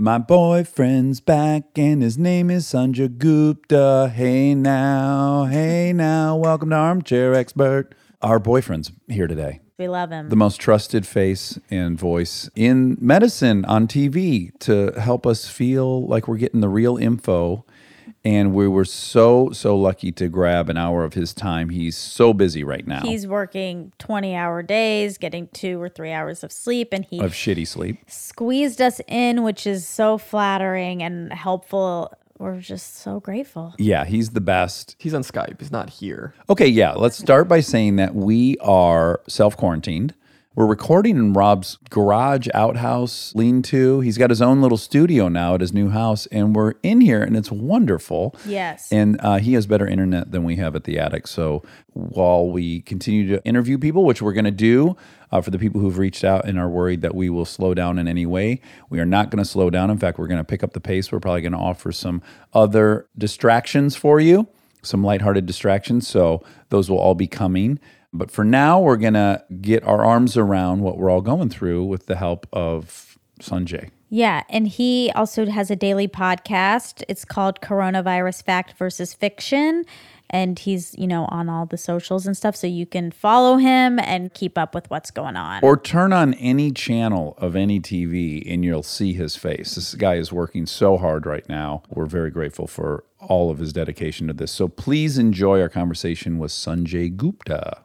My boyfriend's back and his name is Sanjay Gupta. Hey now, hey now, welcome to Armchair Expert. Our boyfriend's here today. We love him. The most trusted face and voice in medicine on TV to help us feel like we're getting the real info. And we were so, so lucky to grab an hour of his time. He's so busy right now He's working 20 hour days, getting two or three hours of sleep, and he of shitty sleep. squeezed us in, which is so flattering and helpful. We're just so grateful. Yeah, he's the best. He's on Skype. He's not here. Okay, yeah. Let's start by saying that we are self quarantined. We're recording in Rob's garage outhouse lean to. He's got his own little studio now at his new house, and we're in here, and it's wonderful. Yes. And uh, he has better internet than we have at the attic. So while we continue to interview people, which we're going to do uh, for the people who've reached out and are worried that we will slow down in any way, we are not going to slow down. In fact, we're going to pick up the pace. We're probably going to offer some other distractions for you, some lighthearted distractions. So those will all be coming. But for now, we're going to get our arms around what we're all going through with the help of Sanjay. Yeah, and he also has a daily podcast. It's called Coronavirus Fact versus Fiction. And he's, you know, on all the socials and stuff. So you can follow him and keep up with what's going on. Or turn on any channel of any TV and you'll see his face. This guy is working so hard right now. We're very grateful for all of his dedication to this. So please enjoy our conversation with Sanjay Gupta.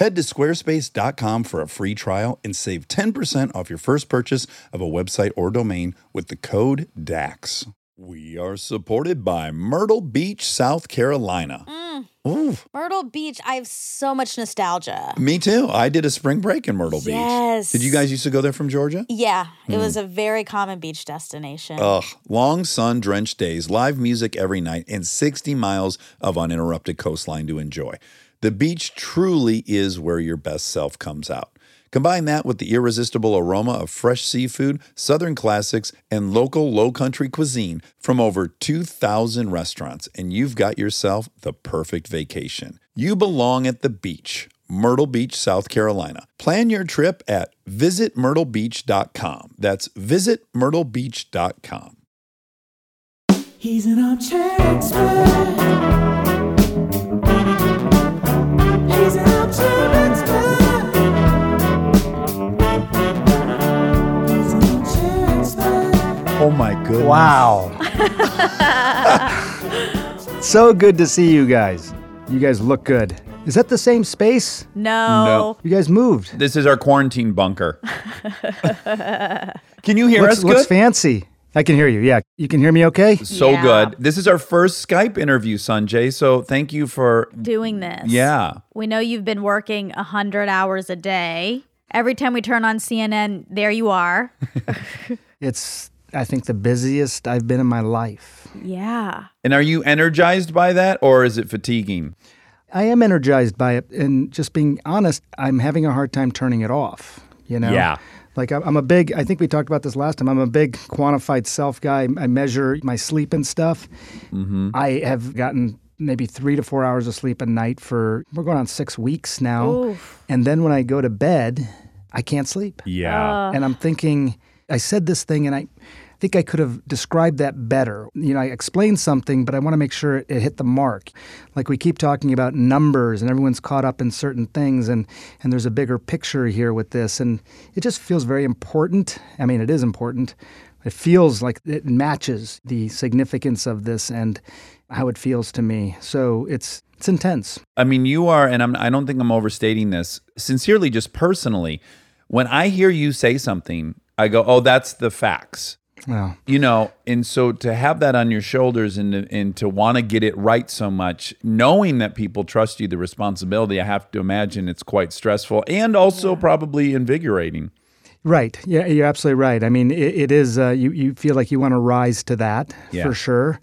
Head to squarespace.com for a free trial and save 10% off your first purchase of a website or domain with the code DAX. We are supported by Myrtle Beach, South Carolina. Ooh, Myrtle Beach, I have so much nostalgia. me too. I did a spring break in Myrtle Beach. Yes. Did you guys used to go there from Georgia? Yeah, it was Hmm. a very common beach destination. Ugh, long sun drenched days, live music every night, and 60 miles of uninterrupted coastline to enjoy. The beach truly is where your best self comes out. Combine that with the irresistible aroma of fresh seafood, southern classics, and local low country cuisine from over 2,000 restaurants, and you've got yourself the perfect vacation. You belong at the beach. Myrtle Beach, South Carolina. Plan your trip at visitmyrtlebeach.com. That's visitmyrtlebeach.com. He's an armchair expert. Oh my goodness. Wow. so good to see you guys. You guys look good. Is that the same space? no. No. You guys moved. This is our quarantine bunker. Can you hear looks, us looks fancy. I can hear you. Yeah. You can hear me okay? so Yeah. good. This is our first Skype interview, Sanjay. So thank you for Doing this. yeah. We know you've been working 100 hours a day. Every time we turn on CNN, there you are. It's, I think, the busiest I've been in my life. yeah. And are you energized by that or is it fatiguing? I am energized by it. And just being honest, I'm having a hard time turning it off. You know? Yeah. Like I'm I'm a big, I think we talked about this last time. I'm a big quantified self guy. I measure my sleep and stuff. Mm-hmm. I have gotten maybe three to four hours of sleep a night for, we're going on six weeks now. Oof. And then when I go to bed, I can't sleep. Yeah. And I'm thinking, I said this thing and I think I could have described that better. You know, I explained something, but I want to make sure it, it hit the mark. Like we keep talking about numbers and everyone's caught up in certain things and and there's a bigger picture here with this and it just feels very important. I mean, it is important. It feels like it matches the significance of this and how it feels to me. So it's it's intense. I mean, you are, and I'm, I don't think I'm overstating this. Sincerely, just personally, when I hear you say something, I go, "Oh, that's the facts." Well, You know, and so to have that on your shoulders and to, and to want to get it right so much, knowing that people trust you, the responsibility, I have to imagine it's quite stressful and also probably invigorating. Right. Yeah, you're absolutely right. I mean, it, it is. Uh, you you feel like you want to rise to that Yeah. for sure.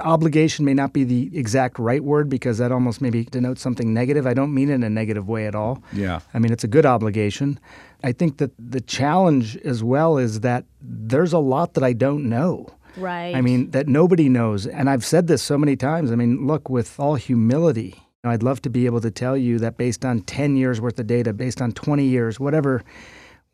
Obligation may not be the exact right word because that almost maybe denotes something negative. I don't mean it in a negative way at all. Yeah. I mean, it's a good obligation. I think that the challenge as well is that there's a lot that I don't know. Right. I mean, that nobody knows. And I've said this so many times. I mean, look, with all humility, I'd love to be able to tell you that based on 10 years worth of data, based on 20 years, whatever,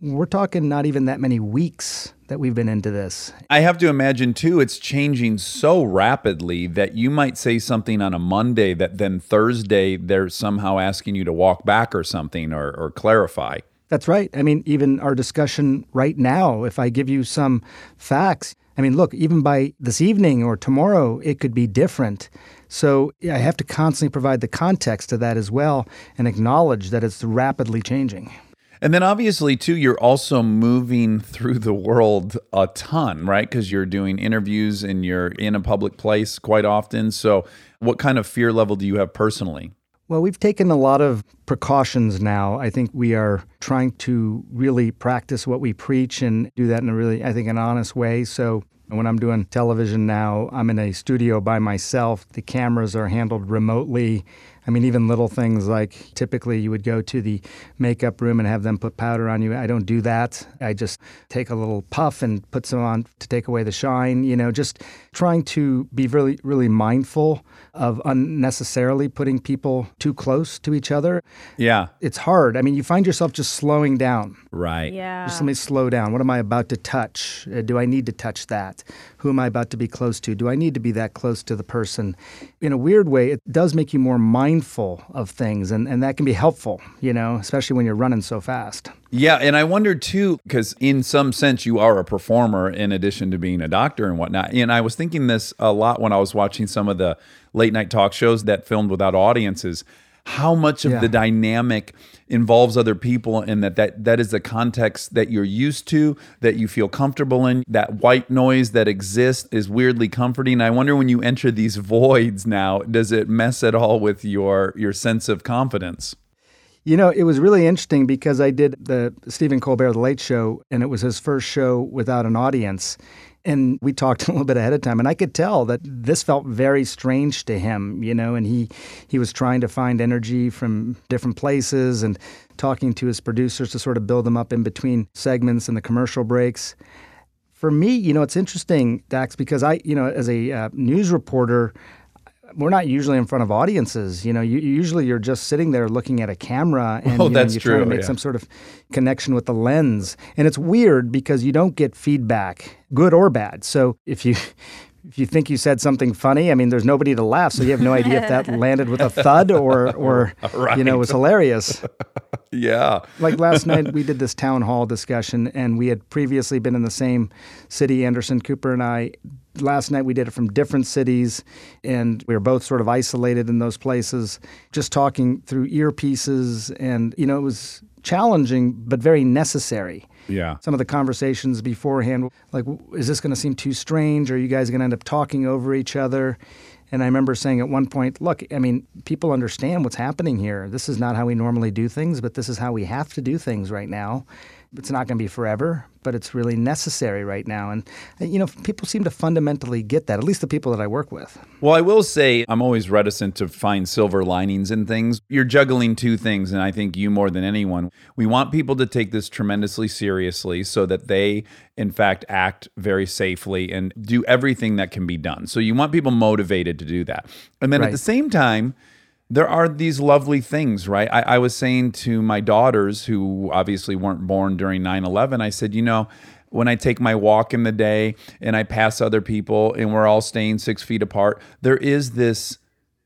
we're talking not even that many weeks that we've been into this. I have to imagine too, it's changing so rapidly that you might say something on a Monday that then Thursday they're somehow asking you to walk back or something or, or clarify. That's right. I mean, even our discussion right now, if I give you some facts, I mean, look, even by this evening or tomorrow, it could be different. So I have to constantly provide the context to that as well and acknowledge that it's rapidly changing. And then obviously too, you're also moving through the world a ton, right? Because you're doing interviews and you're in a public place quite often. So, what kind of fear level do you have personally? Well, we've taken a lot of precautions now. I think we are trying to really practice what we preach and do that in a really, I think, an honest way. So when I'm doing television now, I'm in a studio by myself. The cameras are handled remotely. I mean, even little things like typically you would go to the makeup room and have them put powder on you. I don't do that. I just take a little puff and put some on to take away the shine. You know, just trying to be really, really mindful of unnecessarily putting people too close to each other. Yeah, It's hard. I mean, you find yourself just slowing down. right. yeah. Just let me slow down. What am I about to touch? Uh, do I need to touch that? Who am I about to be close to? Do I need to be that close to the person? In a weird way, it does make you more mindful of things, and, and that can be helpful, you know, especially when you're running so fast. Yeah, and I wonder too, because in some sense you are a performer in addition to being a doctor and whatnot. And I was thinking this a lot when I was watching some of the late night talk shows that filmed without audiences. How much of Yeah. the dynamic involves other people, and that, that that is the context that you're used to, that you feel comfortable in. That white noise that exists is weirdly comforting. I wonder when you enter these voids now, does it mess at all with your your sense of confidence? You know, it was really interesting because I did the Stephen Colbert The Late Show, and it was his first show without an audience. And we talked a little bit ahead of time, and I could tell that this felt very strange to him, you know, and he, he was trying to find energy from different places and talking to his producers to sort of build them up in between segments and the commercial breaks. For me, you know, it's interesting, Dax, because I, you know, as a uh, news reporter, we're not usually in front of audiences. You know, you, usually you're just sitting there looking at a camera and Oh, you know, you're trying to make yeah. some sort of connection with the lens. And it's weird because you don't get feedback, good or bad. So if you if you think you said something funny, I mean, there's nobody to laugh, so you have no idea if that landed with a thud or or you know was hilarious. Yeah. Like last night, we did this town hall discussion, and we had previously been in the same city, Anderson Cooper and I. Last night, we did it from different cities, and we were both sort of isolated in those places, just talking through earpieces. And, you know, it was challenging, but very necessary. Yeah. Some of the conversations beforehand, like, is this going to seem too strange? Are you guys going to end up talking over each other? And I remember saying at one point, look, I mean, people understand what's happening here. This is not how we normally do things, but this is how we have to do things right now. It's not going to be forever, but it's really necessary right now. And, you know, people seem to fundamentally get that, at least the people that I work with. Well, I will say I'm always reticent to find silver linings in things. You're juggling two things, and I think you more than anyone. We want people to take this tremendously seriously so that they, in fact, act very safely and do everything that can be done. So you want people motivated to do that. And then at the same time, there are these lovely things, right? I, I was saying to my daughters, who obviously weren't born during 9 11, I said, you know, when I take my walk in the day and I pass other people and we're all staying six feet apart, there is this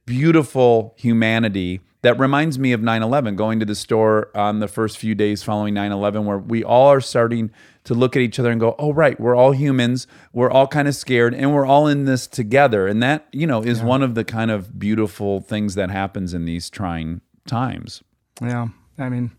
beautiful humanity that reminds me of 9-11 going to the store on the first few days following 9-11 where we all are starting to look at each other and go oh right we're all humans we're all kind of scared and we're all in this together and that you know is one of the kind of beautiful things that happens in these trying times Yeah. I mean,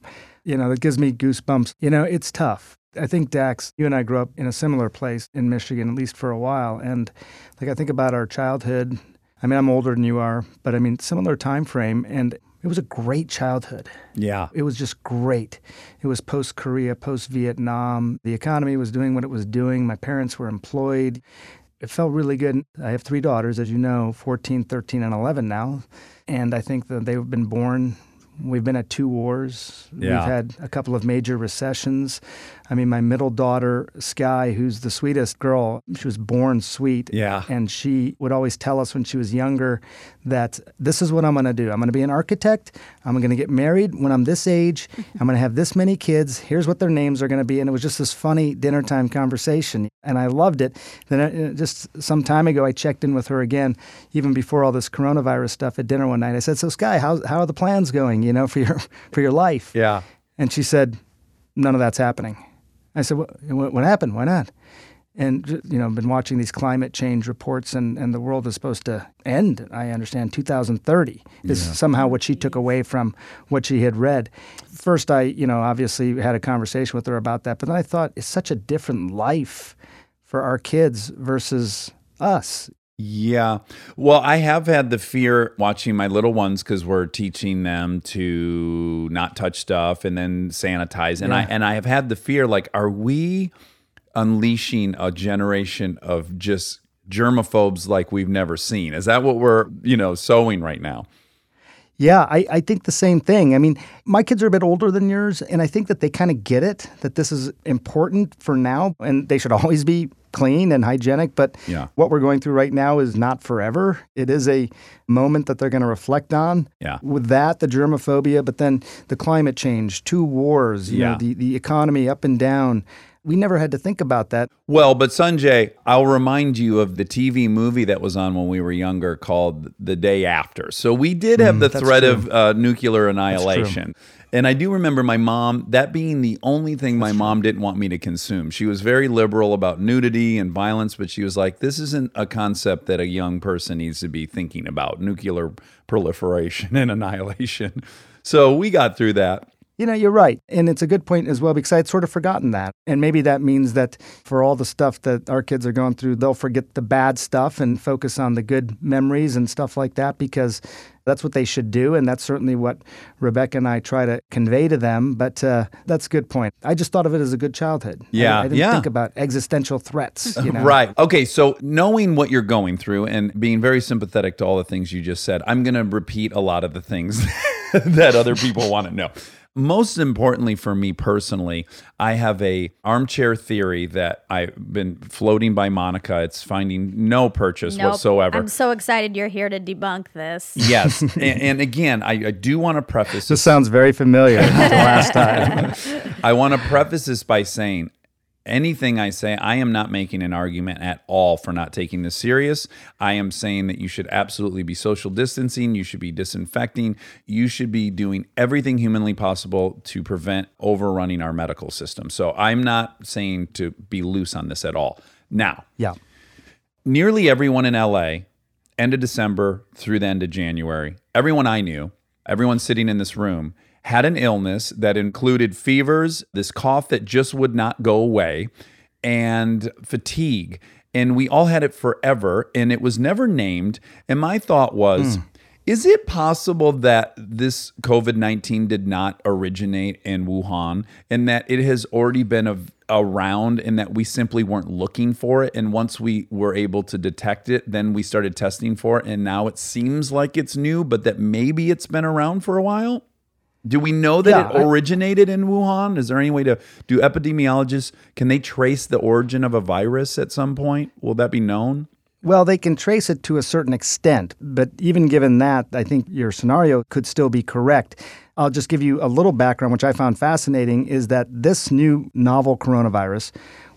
you know, that gives me goosebumps. You know, it's tough. I think Dax, you and I grew up in a similar place in Michigan, at least for a while. And like I think about our childhood. I mean, I'm older than you are, but I mean, similar time frame. And it was a great childhood. Yeah. It was just great. It was post Korea, post Vietnam. The economy was doing what it was doing. My parents were employed. It felt really good. I have three daughters, as you know 14, 13, and 11 now. And I think that they've been born. We've been at two wars. Yeah. We've had a couple of major recessions. I mean, my middle daughter, Sky, who's the sweetest girl, she was born sweet. Yeah. And she would always tell us when she was younger that this is what I'm going to do. I'm going to be an architect. I'm going to get married when I'm this age. I'm going to have this many kids. Here's what their names are going to be. And it was just this funny dinner time conversation. And I loved it. Then uh, just some time ago, I checked in with her again, even before all this coronavirus stuff at dinner one night. I said, "So Sky, how how are the plans going? You know, for your for your life?" Yeah. And she said, "None of that's happening." I said, "What, what, what happened? Why not?" And you know, I've been watching these climate change reports, and, and the world is supposed to end. I understand 2030 is somehow what she took away from what she had read. First, I you know obviously had a conversation with her about that, but then I thought it's such a different life for our kids versus us. Yeah. Well, I have had the fear watching my little ones because we're teaching them to not touch stuff and then sanitize. And I and I have had the fear like, are we unleashing a generation of just germaphobes like we've never seen? Is that what we're, you know, sowing right now? Yeah, I, I think the same thing. I mean, my kids are a bit older than yours, and I think that they kind of get it that this is important for now, and they should always be clean and hygienic. But Yeah. what we're going through right now is not forever. It is a moment that they're going to reflect on. Yeah. With that, the germophobia, but then the climate change, two wars, you Yeah. know, the, the economy up and down. We never had to think about that. Well, but Sanjay, I'll remind you of the TV movie that was on when we were younger called The Day After. So we did have the Mm, that's threat true. of uh, nuclear annihilation. And I do remember my mom, that being the only thing my mom didn't want me to consume. She was very liberal about nudity and violence, but she was like, this isn't a concept that a young person needs to be thinking about nuclear proliferation and annihilation. So we got through that. You know, you're right. And it's a good point as well because I had sort of forgotten that. And maybe that means that for all the stuff that our kids are going through, they'll forget the bad stuff and focus on the good memories and stuff like that because that's what they should do. And that's certainly what Rebecca and I try to convey to them. But uh, that's a good point. I just thought of it as a good childhood. I- Yeah, I, didn't yeah. think about existential threats. You know? Right. Okay. So knowing what you're going through and being very sympathetic to all the things you just said, I'm going to repeat a lot of the things that other people want to know. Most importantly for me personally, I have a armchair theory that I've been floating by Monica. It's finding no purchase Nope. whatsoever. I'm so excited you're here to debunk this. yes. and, and again, I, I do want to preface This sounds very familiar to last time. I want to preface this by saying anything I say, I am not making an argument at all for not taking this serious. I am saying that you should absolutely be social distancing, you should be disinfecting, you should be doing everything humanly possible to prevent overrunning our medical system. So I'm not saying to be loose on this at all. Now, Yeah. nearly everyone in LA, end of December through the end of January, everyone I knew, everyone sitting in this room, had an illness that included fevers, this cough that just would not go away, and fatigue. And we all had it forever, and it was never named. And my thought was, hmm. is it possible that this COVID 19 did not originate in Wuhan and that it has already been a, around and that we simply weren't looking for it? And once we were able to detect it, then we started testing for it. And now it seems like it's new, but that maybe it's been around for a while? Do we know that Yeah, it I- originated in Wuhan? Is there any way to do epidemiologists can they trace the origin of a virus at some point? Will that be known? Well, they can trace it to a certain extent, but even given that, I think your scenario could still be correct. I'll just give you a little background, which I found fascinating, is that this new novel coronavirus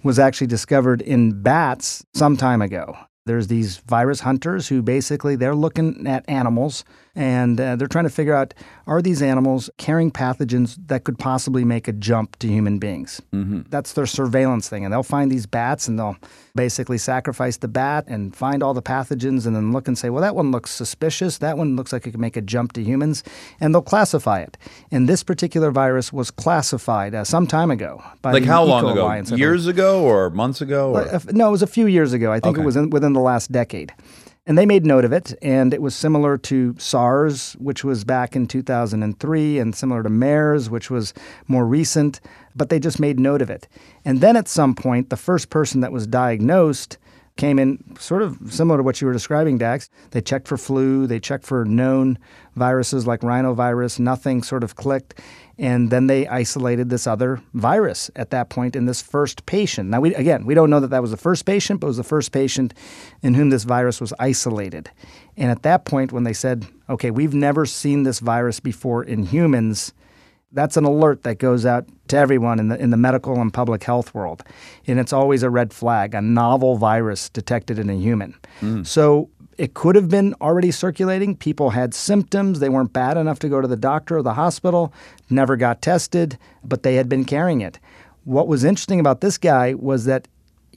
was actually discovered in bats some time ago. There's these virus hunters who basically they're looking at animals And uh, they're trying to figure out are these animals carrying pathogens that could possibly make a jump to human beings? Mm-hmm. That's their surveillance thing. And they'll find these bats and they'll basically sacrifice the bat and find all the pathogens and then look and say, well, that one looks suspicious. That one looks like it could make a jump to humans. And they'll classify it. And this particular virus was classified uh, some time ago by Like the how long ago? Alliance. Years ago or months ago? Or? Uh, No, it was a few years ago. I think Okay. it was in, within the last decade. And they made note of it, and it was similar to SARS, which was back in 2003, and similar to MERS, which was more recent, but they just made note of it. And then at some point, the first person that was diagnosed came in sort of similar to what you were describing, Dax. They checked for flu, they checked for known viruses like rhinovirus, nothing sort of clicked. And then they isolated this other virus at that point in this first patient. Now, we, again, we don't know that that was the first patient, but it was the first patient in whom this virus was isolated. And at that point, when they said, okay, we've never seen this virus before in humans, that's an alert that goes out to everyone in the in the medical and public health world, and it's always a red flag, a novel virus detected in a human. Hmm. So it could have been already circulating. People had symptoms; they weren't bad enough to go to the doctor or the hospital. Never got tested, but they had been carrying it. What was interesting about this guy was that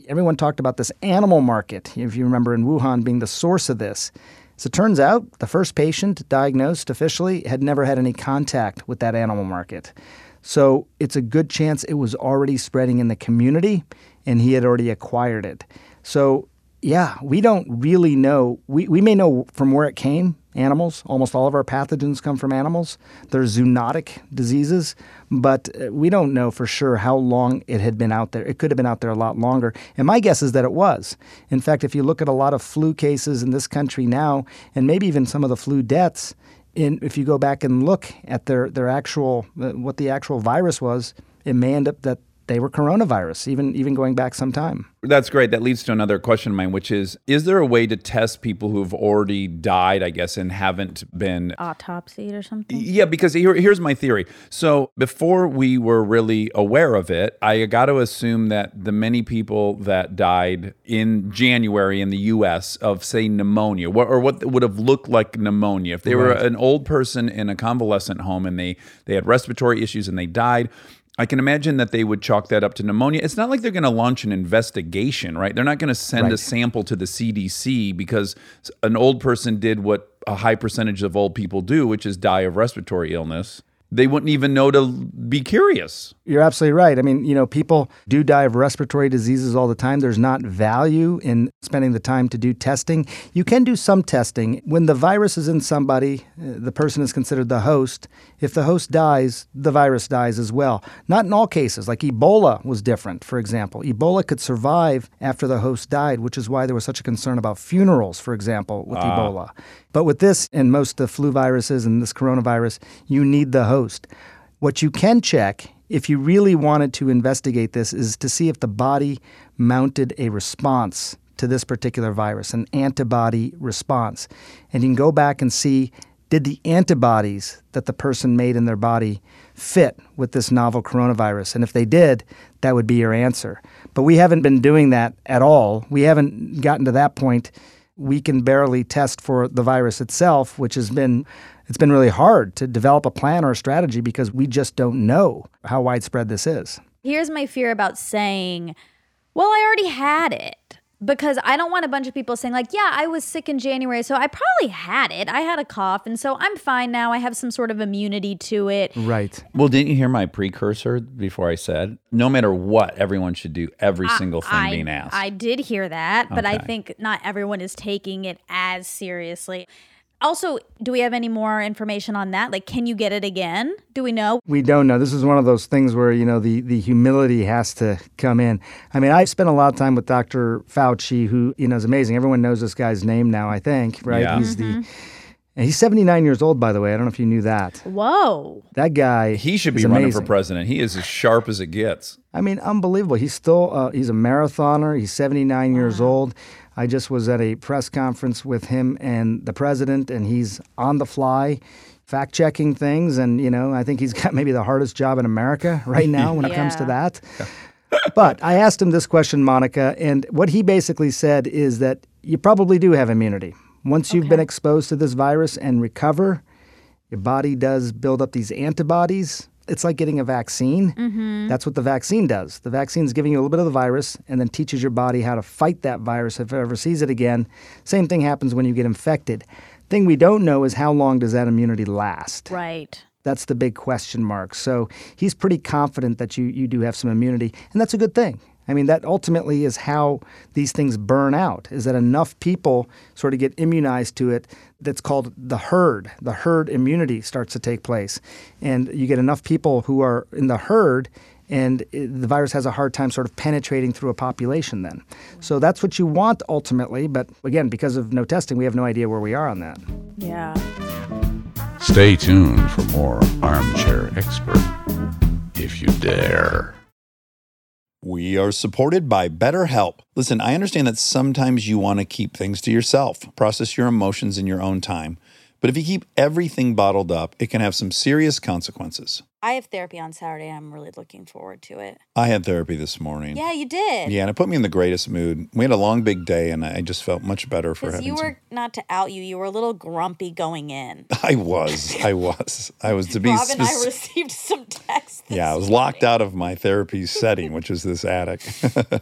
everyone talked about this animal market, if you remember in Wuhan being the source of this. So it turns out the first patient diagnosed officially had never had any contact with that animal market. So it's a good chance it was already spreading in the community and he had already acquired it. So, yeah, we don't really know. We, we may know from where it came, animals. Almost all of our pathogens come from animals. They're zoonotic diseases, but uh, we don't know for sure how long it had been out there. It could have been out there a lot longer. And my guess is that it was. In fact, if you look at a lot of flu cases in this country now, and maybe even some of the flu deaths, in, if you go back and look at their, their actual, uh, what the actual virus was, it may end up that they were coronavirus, even, even going back some time. That's great. That leads to another question of mine, which is Is there a way to test people who've already died, I guess, and haven't been Autopsied or something? Yeah, because here, here's my theory. So before we were really aware of it, I got to assume that the many people that died in January in the U.S. of say pneumonia, or what would have looked like pneumonia, if they were an old person in a convalescent home and they they had respiratory issues and they died. I can imagine that they would chalk that up to pneumonia. It's not like they're going to launch an investigation, right? They're not going to send a sample to the CDC because an old person did what a high percentage of old people do, which is die of respiratory illness. They wouldn't even know to be curious. You're absolutely right. I mean, you know, people do die of respiratory diseases all the time. There's not value in spending the time to do testing. You can do some testing. When the virus is in somebody, uh, the person is considered the host. If the host dies, the virus dies as well. Not in all cases. Like Ebola was different, for example. Ebola could survive after the host died, which is why there was such a concern about funerals, for example, with Ebola. But with this and most of the flu viruses and this coronavirus, you need the host. What you can check if you really wanted to investigate this is to see if the body mounted a response to this particular virus, an antibody response. And you can go back and see did the antibodies that the person made in their body fit with this novel coronavirus? And if they did, that would be your answer. But we haven't been doing that at all. We haven't gotten to that point. We can barely test for the virus itself, which has been it's been really hard to develop a plan or a strategy because we just don't know how widespread this is. Here's my fear about saying, well, I already had it. Because I don't want a bunch of people saying, like, yeah, I was sick in January, so I probably had it. I had a cough, and so I'm fine now. I have some sort of immunity to it. Right. Well, didn't you hear my precursor before I said no matter what, everyone should do every single thing I, being asked? I did hear that, but I think not everyone is taking it as seriously. Also, do we have any more information on that? Like, can you get it again? Do we know? We don't know. This is one of those things where, you know, the, the humility has to come in. I mean, I've spent a lot of time with Dr. Fauci, who, you know, is amazing. Everyone knows this guy's name now, I think, right? Yeah. He's the and he's 79 years old, by the way. I don't know if you knew that. Whoa. That guy he should be is running amazing. for president. He is as sharp as it gets. I mean, unbelievable. He's still uh, he's a marathoner. He's 79 years old. I just was at a press conference with him and the president, and he's on the fly, fact checking things. And you know, I think he's got maybe the hardest job in America right now when it comes to Yeah. that. but I asked him this question, Monica, and what he basically said is that you probably do have immunity. Once you've been exposed to this virus and recover, your body does build up these antibodies. It's like getting a vaccine. Mm-hmm. That's what the vaccine does. The vaccine is giving you a little bit of the virus and then teaches your body how to fight that virus if it ever sees it again. Same thing happens when you get infected. Thing we don't know is how long does that immunity last? Right. That's the big question mark. So he's pretty confident that you, you do have some immunity, and that's a good thing. I mean, that ultimately is how these things burn out, is that enough people sort of get immunized to it. That's called the herd. The herd immunity starts to take place. And you get enough people who are in the herd, and it- the virus has a hard time sort of penetrating through a population then. So that's what you want ultimately. But again, because of no testing, we have no idea where we are on that. Yeah. Stay tuned for more Armchair Expert, if you dare. We are supported by BetterHelp. Listen, I understand that sometimes you want to keep things to yourself, process your emotions in your own time. But if you keep everything bottled up, it can have some serious consequences. I have therapy on Saturday. I'm really looking forward to it. I had therapy this morning. Yeah, you did. Yeah, and it put me in the greatest mood. We had a long, big day, and I just felt much better for having you some- were not to out you, you were a little grumpy going in. I was. I was. I was to be Rob and I received some texts. Yeah, I was locked out of my therapy setting, which is this attic.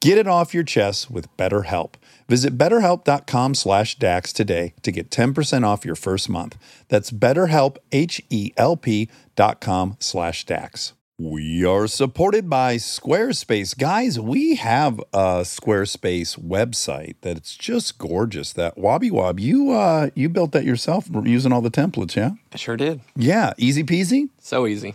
Get it off your chest with BetterHelp. Visit betterhelp.com slash DAX today to get 10% off your first month. That's betterhelp, H-E-L-P dot com slash DAX. We are supported by Squarespace. Guys, we have a Squarespace website that's just gorgeous. That Wobby Wob, you uh you built that yourself using all the templates, yeah? I sure did. Yeah, easy peasy. So easy.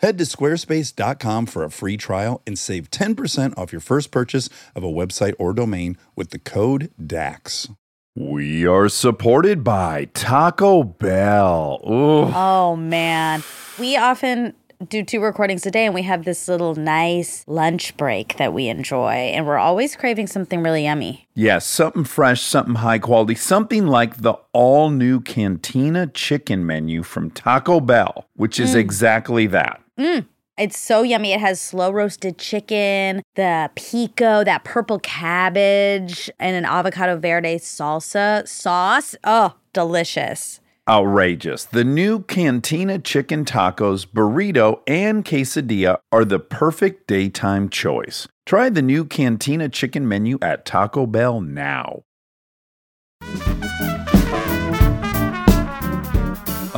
Head to squarespace.com for a free trial and save 10% off your first purchase of a website or domain with the code DAX. We are supported by Taco Bell. Ooh. Oh man. We often do two recordings a day and we have this little nice lunch break that we enjoy and we're always craving something really yummy. Yes, something fresh, something high quality, something like the all new Cantina chicken menu from Taco Bell, which is mm. exactly that. Mm. It's so yummy. It has slow roasted chicken, the pico, that purple cabbage, and an avocado verde salsa sauce. Oh, delicious. Outrageous. The new Cantina chicken tacos, burrito, and quesadilla are the perfect daytime choice. Try the new Cantina chicken menu at Taco Bell now.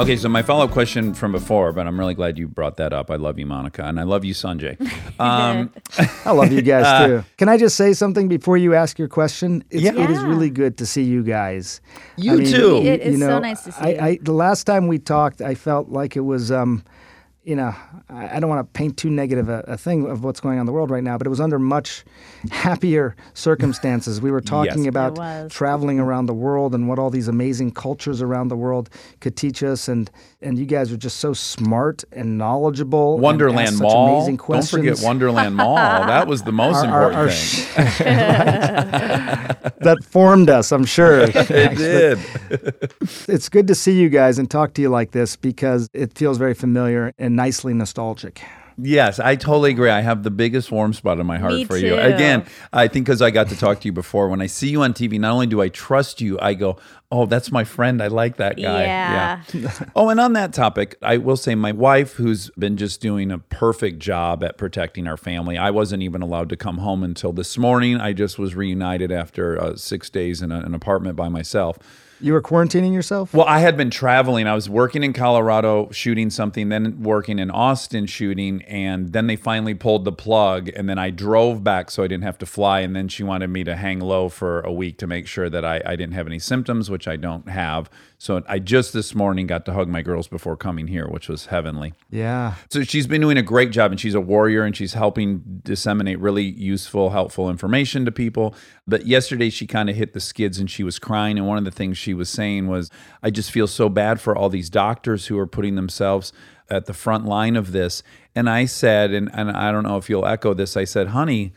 Okay, so my follow up question from before, but I'm really glad you brought that up. I love you, Monica, and I love you, Sanjay. Um, I love you guys too. Can I just say something before you ask your question? It's, Yeah. It is really good to see you guys. You too. It is so nice to see I, you. I, the last time we talked, I felt like it was, um, you know, I, I don't want to paint too negative a, a thing of what's going on in the world right now, but it was under much happier circumstances. We were talking Yes. about traveling around the world and what all these amazing cultures around the world could teach us, and and you guys are just so smart and knowledgeable. Wonderland ask such Mall. Amazing Don't forget Wonderland Mall. That was the most Our- our- important our thing. sh- that formed us, I'm sure. it did. it's good to see you guys and talk to you like this because it feels very familiar and nicely nostalgic. Yes, I totally agree. I have the biggest warm spot in my heart Me for you. Again, I think because I got to talk to you before, when I see you on TV, not only do I trust you, I go, oh, that's my friend. I like that guy. Yeah. oh, and on that topic, I will say my wife, who's been just doing a perfect job at protecting our family, I wasn't even allowed to come home until this morning. I just was reunited after uh, six days in a, an apartment by myself. You were quarantining yourself? Well, I had been traveling. I was working in Colorado shooting something, then working in Austin shooting, and then they finally pulled the plug. And then I drove back so I didn't have to fly. And then she wanted me to hang low for a week to make sure that I, I didn't have any symptoms, which I don't have. So I just this morning got to hug my girls before coming here, which was heavenly. Yeah. So she's been doing a great job, and she's a warrior, and she's helping disseminate really useful, helpful information to people. But yesterday, she kind of hit the skids, and she was crying. And one of the things she was saying was, "I just feel so bad for all these doctors who are putting themselves at the front line of this." And I said, and, and I don't know if you'll echo this. I said, "Honey,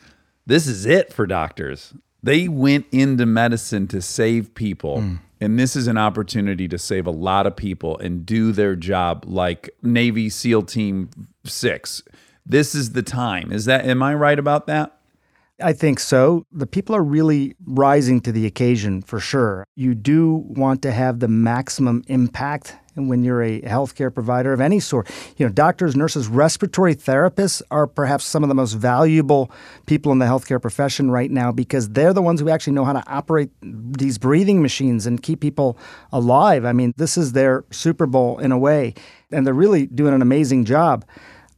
this is it for doctors. They went into medicine to save people." Hmm. And this is an opportunity to save a lot of people and do their job like Navy SEAL Team 6. This is the time. Is that am I right about that? I think so. The people are really rising to the occasion for sure. You do want to have the maximum impact when you're a healthcare provider of any sort. You know, doctors, nurses, respiratory therapists are perhaps some of the most valuable people in the healthcare profession right now because they're the ones who actually know how to operate these breathing machines and keep people alive. I mean, this is their Super Bowl in a way, and they're really doing an amazing job.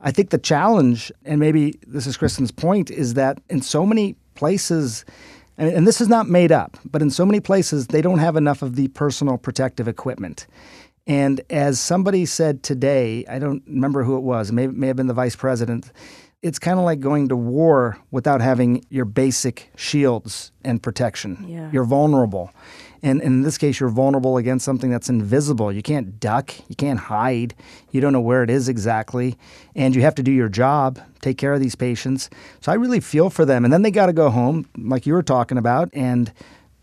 I think the challenge, and maybe this is Kristen's point, is that in so many places, and, and this is not made up, but in so many places, they don't have enough of the personal protective equipment. And as somebody said today, I don't remember who it was, may, may have been the vice president, it's kind of like going to war without having your basic shields and protection. Yeah. You're vulnerable. And in this case, you're vulnerable against something that's invisible. You can't duck, you can't hide, you don't know where it is exactly. And you have to do your job, take care of these patients. So I really feel for them. And then they got to go home, like you were talking about. And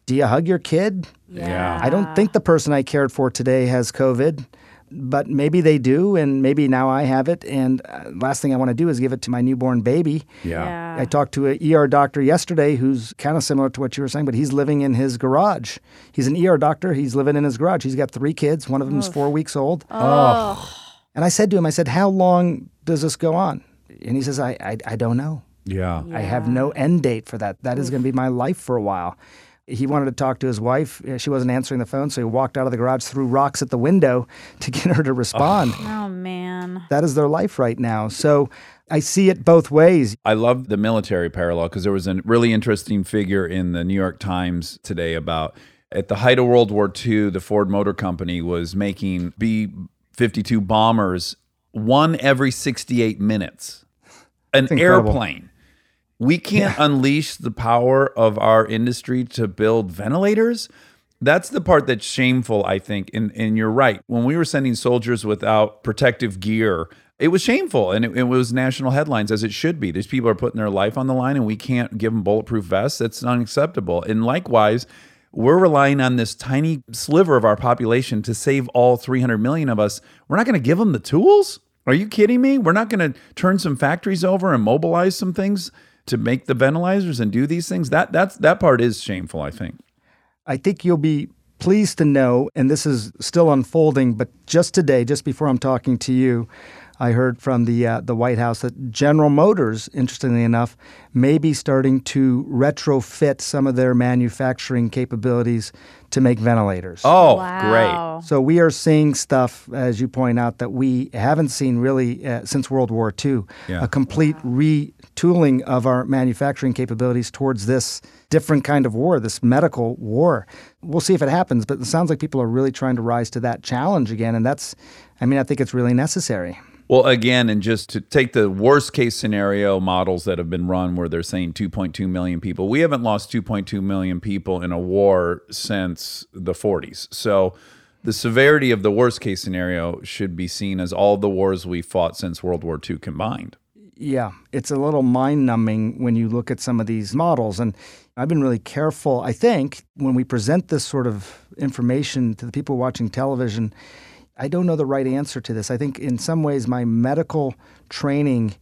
do you hug your kid? Yeah. I don't think the person I cared for today has COVID, but maybe they do, and maybe now I have it. And uh, last thing I want to do is give it to my newborn baby. Yeah. I talked to an ER doctor yesterday who's kind of similar to what you were saying, but he's living in his garage. He's an ER doctor. He's living in his garage. He's got three kids. One of them is four weeks old. Oh. And I said to him, I said, How long does this go on? And he says, I, I, I don't know. Yeah. I have no end date for that. That is going to be my life for a while. He wanted to talk to his wife. She wasn't answering the phone, so he walked out of the garage, threw rocks at the window to get her to respond. Oh, oh man. That is their life right now. So I see it both ways. I love the military parallel because there was a really interesting figure in the New York Times today about at the height of World War II, the Ford Motor Company was making B 52 bombers one every 68 minutes. An airplane. We can't unleash the power of our industry to build ventilators. That's the part that's shameful, I think. And, and you're right. When we were sending soldiers without protective gear, it was shameful and it, it was national headlines as it should be. These people are putting their life on the line and we can't give them bulletproof vests. That's unacceptable. And likewise, we're relying on this tiny sliver of our population to save all 300 million of us. We're not going to give them the tools? Are you kidding me? We're not going to turn some factories over and mobilize some things to make the ventilators and do these things? That that's that part is shameful, I think. I think you'll be pleased to know, and this is still unfolding, but just today, just before I'm talking to you, I heard from the uh, the White House that General Motors, interestingly enough, may be starting to retrofit some of their manufacturing capabilities to make ventilators. Oh, Wow. So we are seeing stuff, as you point out, that we haven't seen really uh, since World War II. Yeah. A complete retooling of our manufacturing capabilities towards this different kind of war, this medical war. We'll see if it happens, but it sounds like people are really trying to rise to that challenge again, and that's, I mean, I think it's really necessary. Well, again, and just to take the worst case scenario models that have been run where they're saying 2.2 million people, we haven't lost 2.2 million people in a war since the 40s. So the severity of the worst case scenario should be seen as all the wars we fought since World War II combined. Yeah, it's a little mind numbing when you look at some of these models. And I've been really careful, I think, when we present this sort of information to the people watching television. I don't know the right answer to this. I think in some ways my medical training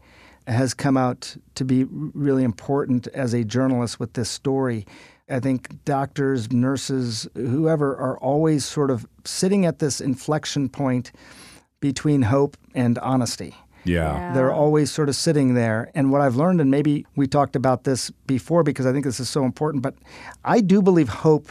has come out to be really important as a journalist with this story. I think doctors, nurses, whoever are always sort of sitting at this inflection point between hope and honesty. Yeah. They're always sort of sitting there. And what I've learned, and maybe we talked about this before because I think this is so important, but I do believe hope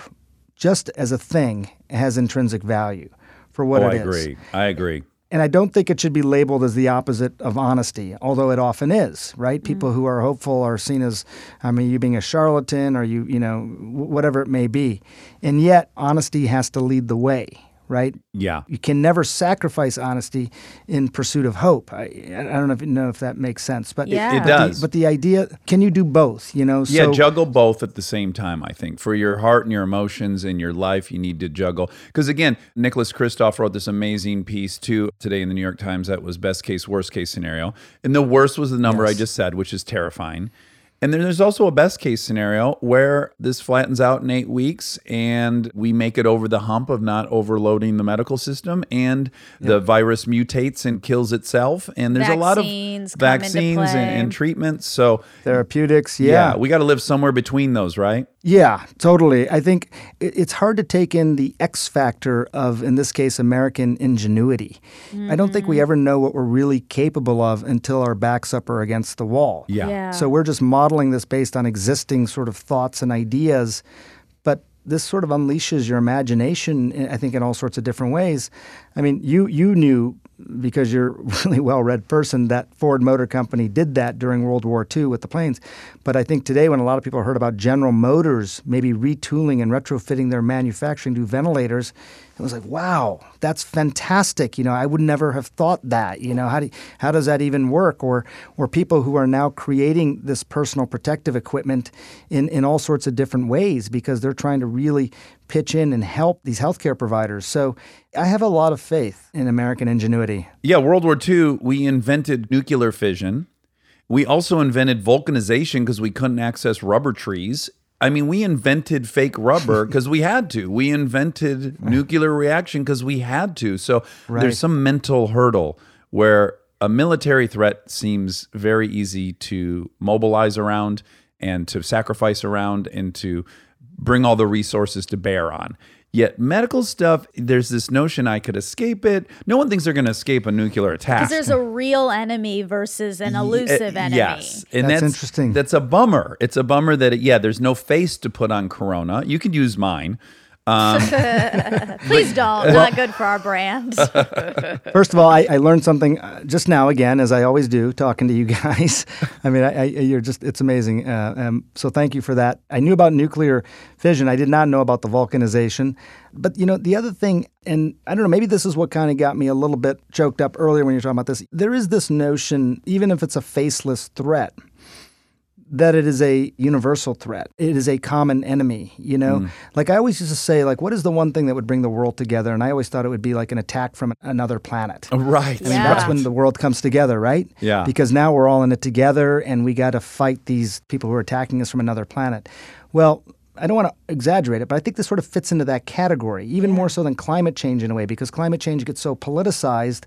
just as a thing, has intrinsic value for what oh, it I is. agree. I agree. And I don't think it should be labeled as the opposite of honesty, although it often is, right? Mm-hmm. People who are hopeful are seen as, I mean, you being a charlatan or you, you know, whatever it may be. And yet, honesty has to lead the way, right? Yeah. You can never sacrifice honesty in pursuit of hope. I, I don't know if, know if that makes sense, but Yeah. It but does. The, but the idea, can you do both? You know, Yeah, so juggle both at the same time, I think. For your heart and your emotions and your life, you need to juggle. Because again, Nicholas Kristof wrote this amazing piece too today in the New York Times that was best case, worst case scenario. And the worst was the number I just said, which is terrifying. And then there's also a best case scenario where this flattens out in eight weeks and we make it over the hump of not overloading the medical system and the virus mutates and kills itself. And there's a lot of Vaccines come into vaccines and, and treatments. So therapeutics, yeah, yeah. we got to live somewhere between those, right? Yeah, totally. I think it's hard to take in the X factor of, in this case, American ingenuity. I don't think Mm-hmm. we ever know what we're really capable of until our backs up are against the wall. Yeah. So we're just modeling this based on existing sort of thoughts and ideas. But this sort of unleashes your imagination, I think, in all sorts of different ways. I mean, you you knew because you're a really well-read person that Ford Motor Company did that during World War II with the planes. But I think today, when a lot of people heard about General Motors maybe retooling and retrofitting their manufacturing to ventilators, it was like, wow, that's fantastic. You know, I would never have thought that. You know, how do how does that even work? Or or people who are now creating this personal protective equipment in in all sorts of different ways because they're trying to really pitch in and help these healthcare providers. So I have a lot of faith in American ingenuity. Yeah, World War II, we invented nuclear fission. We also invented vulcanization because we couldn't access rubber trees. I mean, we invented fake rubber because we had to. We invented nuclear reaction because we had to. So Right. there's some mental hurdle where a military threat seems very easy to mobilize around and to sacrifice around and to bring all the resources to bear on. Yet medical stuff, there's this notion I could escape it. No one thinks they're going to escape a nuclear attack. Because there's a real enemy versus an elusive Uh, enemy. Yes, and That's that's, interesting. That's a bummer. It's a bummer that yeah, there's no face to put on Corona. You could use mine. Please don't. Not good for our brand. First of all, I, I learned something uh, just now again, as I always do, talking to you guys. I mean, I, I, you're just, it's amazing. Uh, um, so thank you for that. I knew about nuclear fission. I did not know about the vulcanization. But, you know, the other thing, and I don't know, maybe this is what kind of got me a little bit choked up earlier when you were talking about this. There is this notion, even if it's a faceless threat, that it is a universal threat. It is a common enemy, you know? Mm. Like I always used to say, like, what is the one thing that would bring the world together? And I always thought it would be like an attack from another planet. Oh, right. I mean, Yeah. that's when the world comes together, right? Yeah. Because now we're all in it together and we got to fight these people who are attacking us from another planet. Well, I don't want to exaggerate it, but I think this sort of fits into that category, even more so than climate change in a way, because climate change gets so politicized.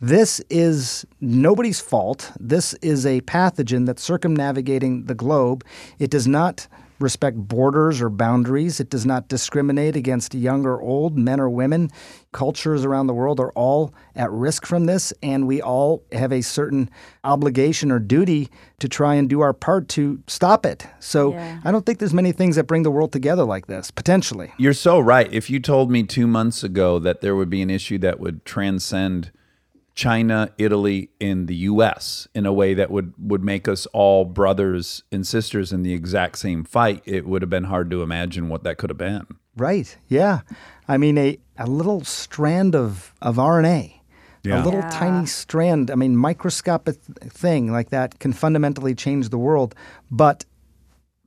This is nobody's fault. This is a pathogen that's circumnavigating the globe. It does not respect borders or boundaries. It does not discriminate against young or old, men or women. Cultures around the world are all at risk from this, and we all have a certain obligation or duty to try and do our part to stop it. So Yeah. I don't think there's many things that bring the world together like this, potentially. You're so right. If you told me two months ago that there would be an issue that would transcend China, Italy, and the U.S. in a way that would would make us all brothers and sisters in the exact same fight, it would have been hard to imagine what that could have been. Right. Yeah. I mean, a, a little strand of, of RNA, Yeah. a little Yeah. tiny strand, I mean, microscopic thing like that can fundamentally change the world, but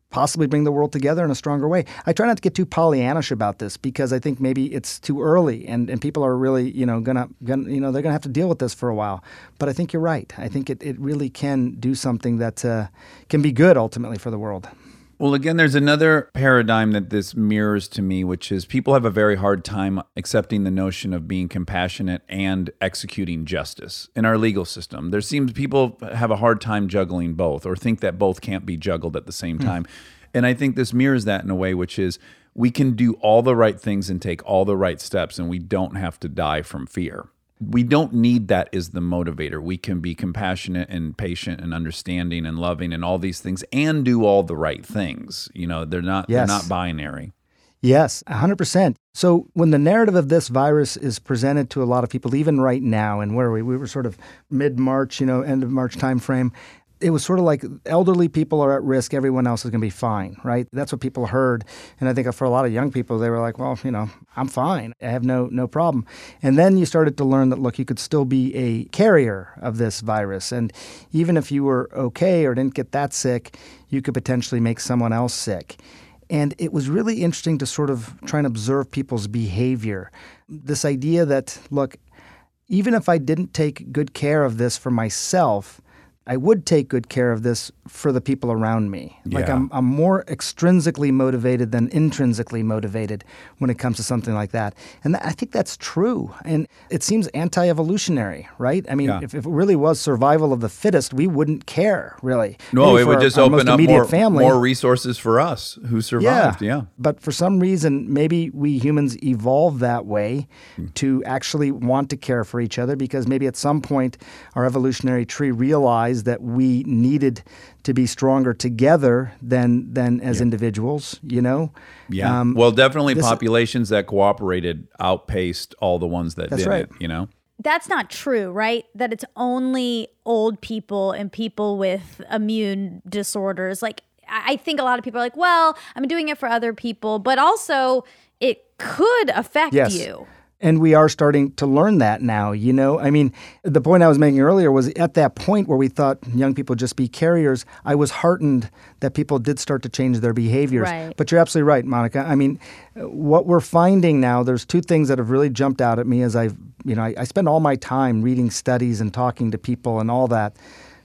possibly bring the world together in a stronger way. I try not to get too Pollyannish about this because I think maybe it's too early and, and people are really, you know, gonna, gonna you know, they're gonna have to deal with this for a while. But I think you're right. I think it, it really can do something that uh, can be good ultimately for the world. Well, again, there's another paradigm that this mirrors to me, which is people have a very hard time accepting the notion of being compassionate and executing justice in our legal system. There seems people have a hard time juggling both or think that both can't be juggled at the same hmm. time. And I think this mirrors that in a way, which is we can do all the right things and take all the right steps, and we don't have to die from fear. We don't need that as the motivator. We can be compassionate and patient and understanding and loving and all these things and do all the right things. You know, they're not Yes. they're not binary. Yes, 100%. So when the narrative of this virus is presented to a lot of people, even right now, and where are we? We were sort of mid March, you know, end of March timeframe. It was sort of like elderly people are at risk, everyone else is going to be fine, right? That's what people heard. And I think for a lot of young people, they were like, well, you know, I'm fine. I have no, no problem. And then you started to learn that, look, you could still be a carrier of this virus. And even if you were okay or didn't get that sick, you could potentially make someone else sick. And it was really interesting to sort of try and observe people's behavior. This idea that, look, even if I didn't take good care of this for myself, I would take good care of this for the people around me. Like I'm, I'm more extrinsically motivated than intrinsically motivated when it comes to something like that. And th- I think that's true. And it seems anti evolutionary, right? I mean, Yeah. if, if it really was survival of the fittest, we wouldn't care, really. No, Maybe it would just our open up more, family. more resources for us who survived. Yeah. But for some reason, maybe we humans evolved that way hmm. to actually want to care for each other because maybe at some point our evolutionary tree realized that we needed to be stronger together than than as individuals, you know? Yeah. Um, well, definitely this- populations that cooperated outpaced all the ones that That's didn't. right. You know. That's not true, right? That it's only old people and people with immune disorders. Like, I I think a lot of people are like, well, I'm doing it for other people, but also it could affect Yes. you. And we are starting to learn that now, you know? I mean, the point I was making earlier was at that point where we thought young people just be carriers, I was heartened that people did start to change their behaviors. Right. But you're absolutely right, Monica. I mean, what we're finding now, there's two things that have really jumped out at me as I've, you know, I, I spend all my time reading studies and talking to people and all that.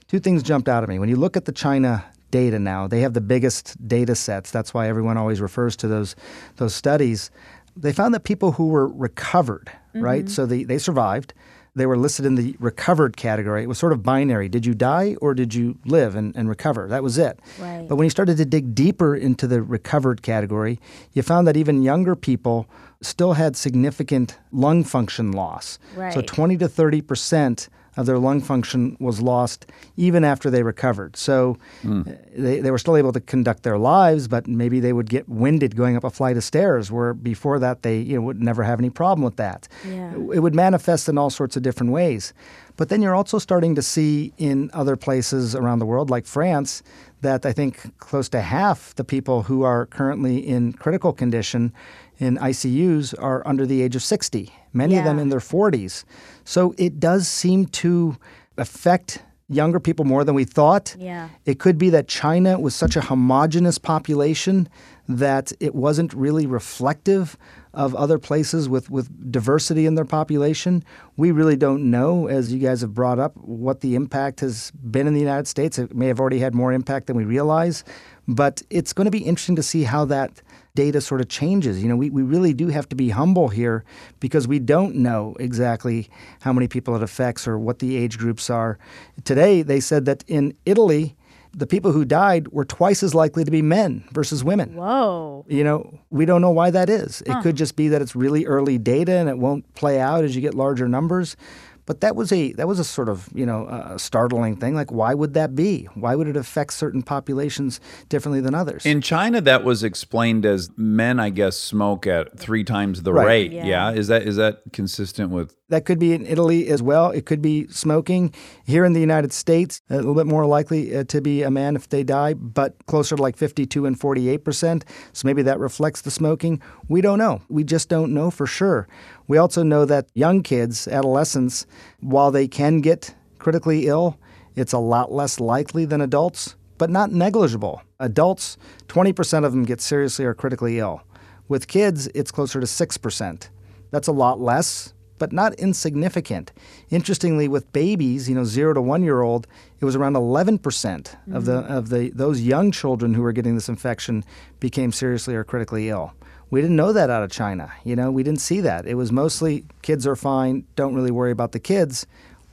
Two things jumped out at me. When you look at the China data now, they have the biggest data sets. That's why everyone always refers to those those studies. They found that people who were recovered, right? Mm-hmm. So they, they survived. They were listed in the recovered category. It was sort of binary. Did you die or did you live and, and recover? That was it. Right. But when you started to dig deeper into the recovered category, you found that even younger people still had significant lung function loss. So 20 to 30 percent of their lung function was lost even after they recovered. So uh, they, they were still able to conduct their lives, but maybe they would get winded going up a flight of stairs, where before that they you know, would never have any problem with that. Yeah. It would manifest in all sorts of different ways. But then you're also starting to see in other places around the world, like France, that I think close to half the people who are currently in critical condition in ICUs are under the age of 60, many of them in their 40s. So it does seem to affect younger people more than we thought. Yeah. It could be that China was such a homogenous population that it wasn't really reflective of other places with, with diversity in their population. We really don't know, as you guys have brought up, what the impact has been in the United States. It may have already had more impact than we realize, but it's going to be interesting to see how that data sort of changes. You know, we, we really do have to be humble here because we don't know exactly how many people it affects or what the age groups are. Today, they said that in Italy, the people who died were twice as likely to be men versus women. Whoa. You know, we don't know why that is. It could just be that it's really early data and it won't play out as you get larger numbers. But that was a that was a sort of you know a startling thing. Like, why would that be? Why would it affect certain populations differently than others? In China, that was explained as men, I guess, smoke at three times the Right. rate. Yeah. Yeah. Is that is that consistent with? That could be in Italy as well. It could be smoking. Here in the United States, a little bit more likely uh, to be a man if they die, but closer to like 52 and 48%. So maybe that reflects the smoking. We don't know. We just don't know for sure. We also know that young kids, adolescents, while they can get critically ill, it's a lot less likely than adults, but not negligible. Adults, 20% of them get seriously or critically ill. With kids, it's closer to 6%. That's a lot less, but not insignificant. Interestingly, with babies, you know, zero to one year old, it was around 11% of the mm-hmm. of the those young children who were getting this infection became seriously or critically ill. We didn't know that out of China. You know, we didn't see that. It was mostly kids are fine, don't really worry about the kids.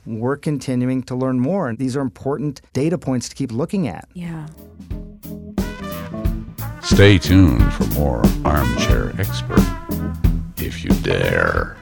We're continuing to learn more, and these are important data points to keep looking at. Yeah. Stay tuned for more Armchair Expert, if you dare.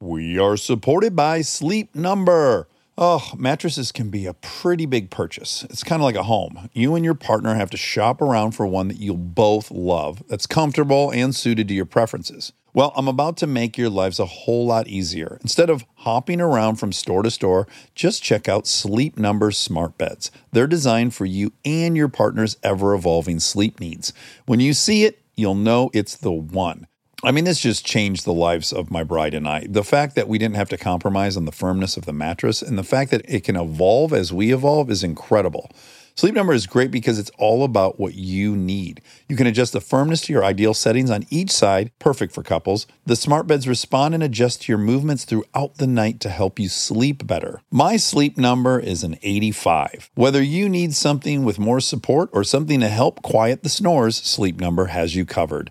We are supported by Sleep Number. Oh, mattresses can be a pretty big purchase. It's kind of like a home. You and your partner have to shop around for one that you'll both love, that's comfortable and suited to your preferences. Well, I'm about to make your lives a whole lot easier. Instead of hopping around from store to store, just check out Sleep Number smart beds. They're designed for you and your partner's ever evolving sleep needs. When you see it, you'll know it's the one. I mean, this just changed the lives of my bride and I. The fact that we didn't have to compromise on the firmness of the mattress and the fact that it can evolve as we evolve is incredible. Sleep Number is great because it's all about what you need. You can adjust the firmness to your ideal settings on each side, perfect for couples. The smart beds respond and adjust to your movements throughout the night to help you sleep better. My sleep number is an 85. Whether you need something with more support or something to help quiet the snores, Sleep Number has you covered.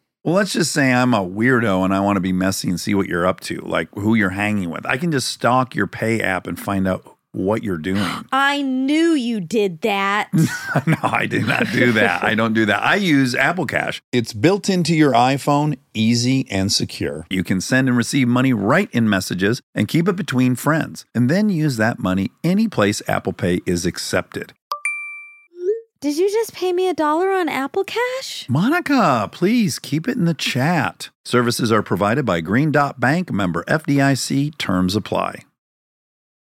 Well, let's just say I'm a weirdo and I want to be messy and see what you're up to, like who you're hanging with. I can just stalk your pay app and find out what you're doing. I knew you did that. no, I did not do that. I don't do that. I use Apple Cash. It's built into your iPhone, easy and secure. You can send and receive money right in messages and keep it between friends, and then use that money any place Apple Pay is accepted. Did you just pay me a dollar on Apple Cash? Monica, please keep it in the chat. Services are provided by Green Dot Bank, member FDIC, terms apply.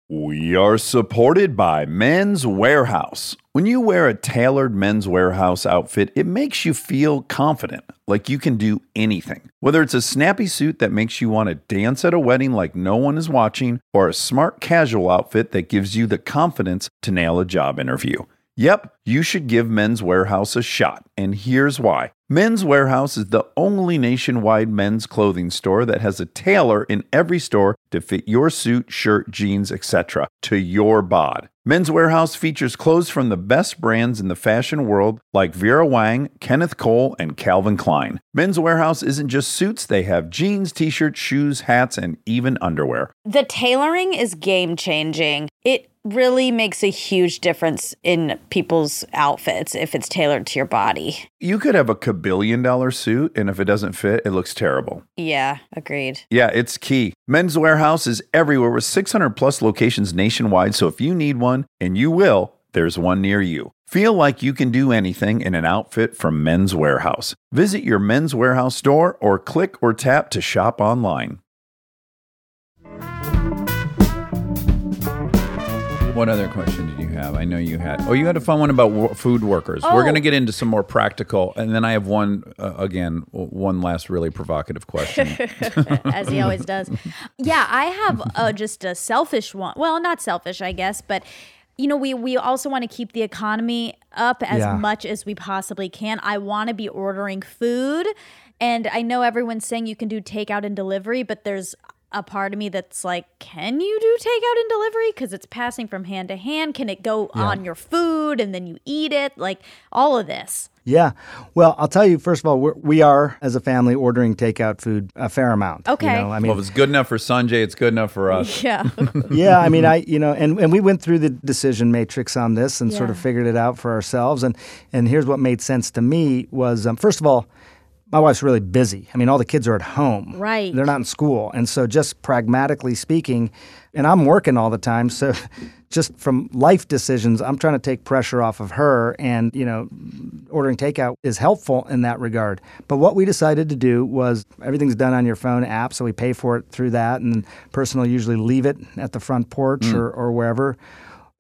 We are supported by Men's Wearhouse. When you wear a tailored Men's Wearhouse outfit, it makes you feel confident, like you can do anything. Whether it's a snappy suit that makes you want to dance at a wedding like no one is watching, or a smart casual outfit that gives you the confidence to nail a job interview. Yep, you should give Men's Wearhouse a shot, and here's why. Men's Wearhouse is the only nationwide men's clothing store that has a tailor in every store to fit your suit, shirt, jeans, etc. to your bod. Men's Wearhouse features clothes from the best brands in the fashion world like Vera Wang, Kenneth Cole, and Calvin Klein. Men's Wearhouse isn't just suits, they have jeans, t-shirts, shoes, hats, and even underwear. The tailoring is game changing. It really makes a huge difference in people's outfits if it's tailored to your body. You could have a kabillion dollar suit, and if it doesn't fit, it looks terrible. Yeah, agreed. Yeah, it's key. Men's Wearhouse is everywhere with 600 plus locations nationwide. So if you need one, and you will, there's one near you. Feel like you can do anything in an outfit from Men's Wearhouse. Visit your Men's Wearhouse store or click or tap to shop online. What other question have? I know you had. Oh, you had a fun one about wo- food workers. We're Oh. going to get into some more practical, and then I have one uh, again, one last really provocative question. as he always does. Yeah, I have uh, just a selfish one. Well, not selfish, I guess, but you know, we we also want to keep the economy up as Yeah. much as we possibly can. I want to be ordering food, and I know everyone's saying you can do takeout and delivery, but there's a part of me that's like, can you do takeout and delivery? Because it's passing from hand to hand. Can it go on your food and then you eat it? Like all of this. Yeah. Well, I'll tell you, first of all, we're, we are, as a family, ordering takeout food a fair amount. you Okay. know? I mean, well, if it's good enough for Sanjay, it's good enough for us. Yeah. yeah, I mean, I you know, and, and we went through the decision matrix on this and sort of figured it out for ourselves. And and here's what made sense to me was um, first of all, my wife's really busy. I mean, all the kids are at home. Right. They're not in school, and so just pragmatically speaking, and I'm working all the time, so. Just from life decisions, I'm trying to take pressure off of her, and you know, ordering takeout is helpful in that regard. But what we decided to do was everything's done on your phone app, so we pay for it through that, and person will usually leave it at the front porch hmm. or, or wherever.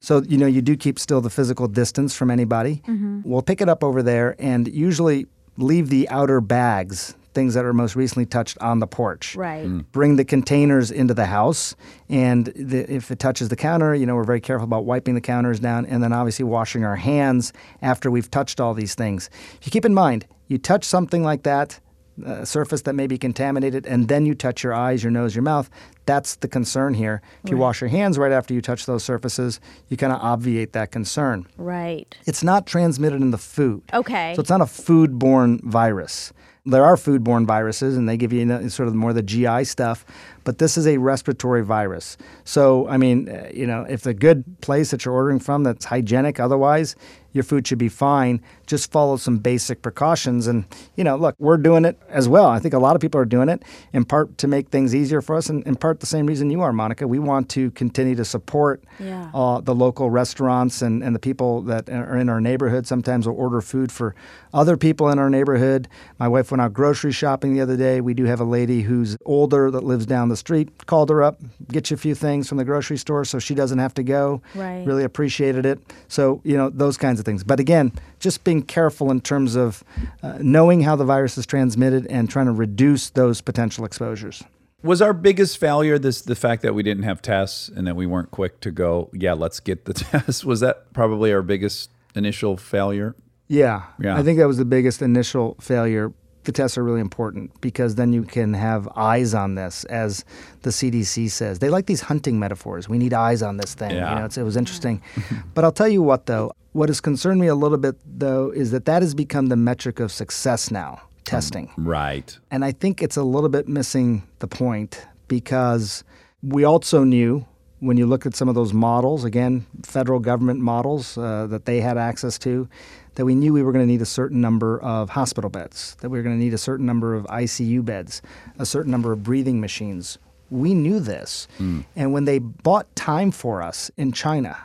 So you know you do keep still the physical distance from anybody. Mm-hmm. We'll pick it up over there, and usually leave the outer bags, things that are most recently touched, on the porch. Right. Hmm. bring the containers into the house and the, if it touches the counter you know we're very careful about wiping the counters down and then obviously washing our hands after we've touched all these things. If you keep in mind you touch something like that a surface that may be contaminated, and then you touch your eyes, your nose, your mouth. That's the concern here. If you wash your hands right after you touch those surfaces, you kind of obviate that concern. Right. It's not transmitted in the food. Okay. So it's not a foodborne virus. There are foodborne viruses, and they give you, you know, sort of more the GI stuff, but this is a respiratory virus. So, I mean, uh, you know, if the good place that you're ordering from that's hygienic, otherwise, your food should be fine. Just follow some basic precautions. And, you know, look, we're doing it as well. I think a lot of people are doing it in part to make things easier for us, and in part the same reason you are, Monica. We want to continue to support Yeah. uh, the local restaurants and, and the people that are in our neighborhood. Sometimes we'll order food for other people in our neighborhood. My wife went out grocery shopping the other day. We do have a lady who's older that lives down the street. Called her up, get you a few things from the grocery store so she doesn't have to go. Right. Really appreciated it. So, you know, those kinds of things. But again, just being careful in terms of uh, knowing how the virus is transmitted and trying to reduce those potential exposures. Was our biggest failure this the fact that we didn't have tests and that we weren't quick to go, yeah, let's get the test? Was that probably our biggest initial failure? Yeah. Yeah. I think that was the biggest initial failure. The tests are really important because then you can have eyes on this, as the CDC says. They like these hunting metaphors. We need eyes on this thing. Yeah. You know, it's, it was interesting. but I'll tell you what, though, what has concerned me a little bit, though, is that that has become the metric of success now testing. Mm, right. And I think it's a little bit missing the point because we also knew when you look at some of those models, again, federal government models uh, that they had access to, that we knew we were going to need a certain number of hospital beds, that we were going to need a certain number of ICU beds, a certain number of breathing machines. We knew this. And when they bought time for us in China,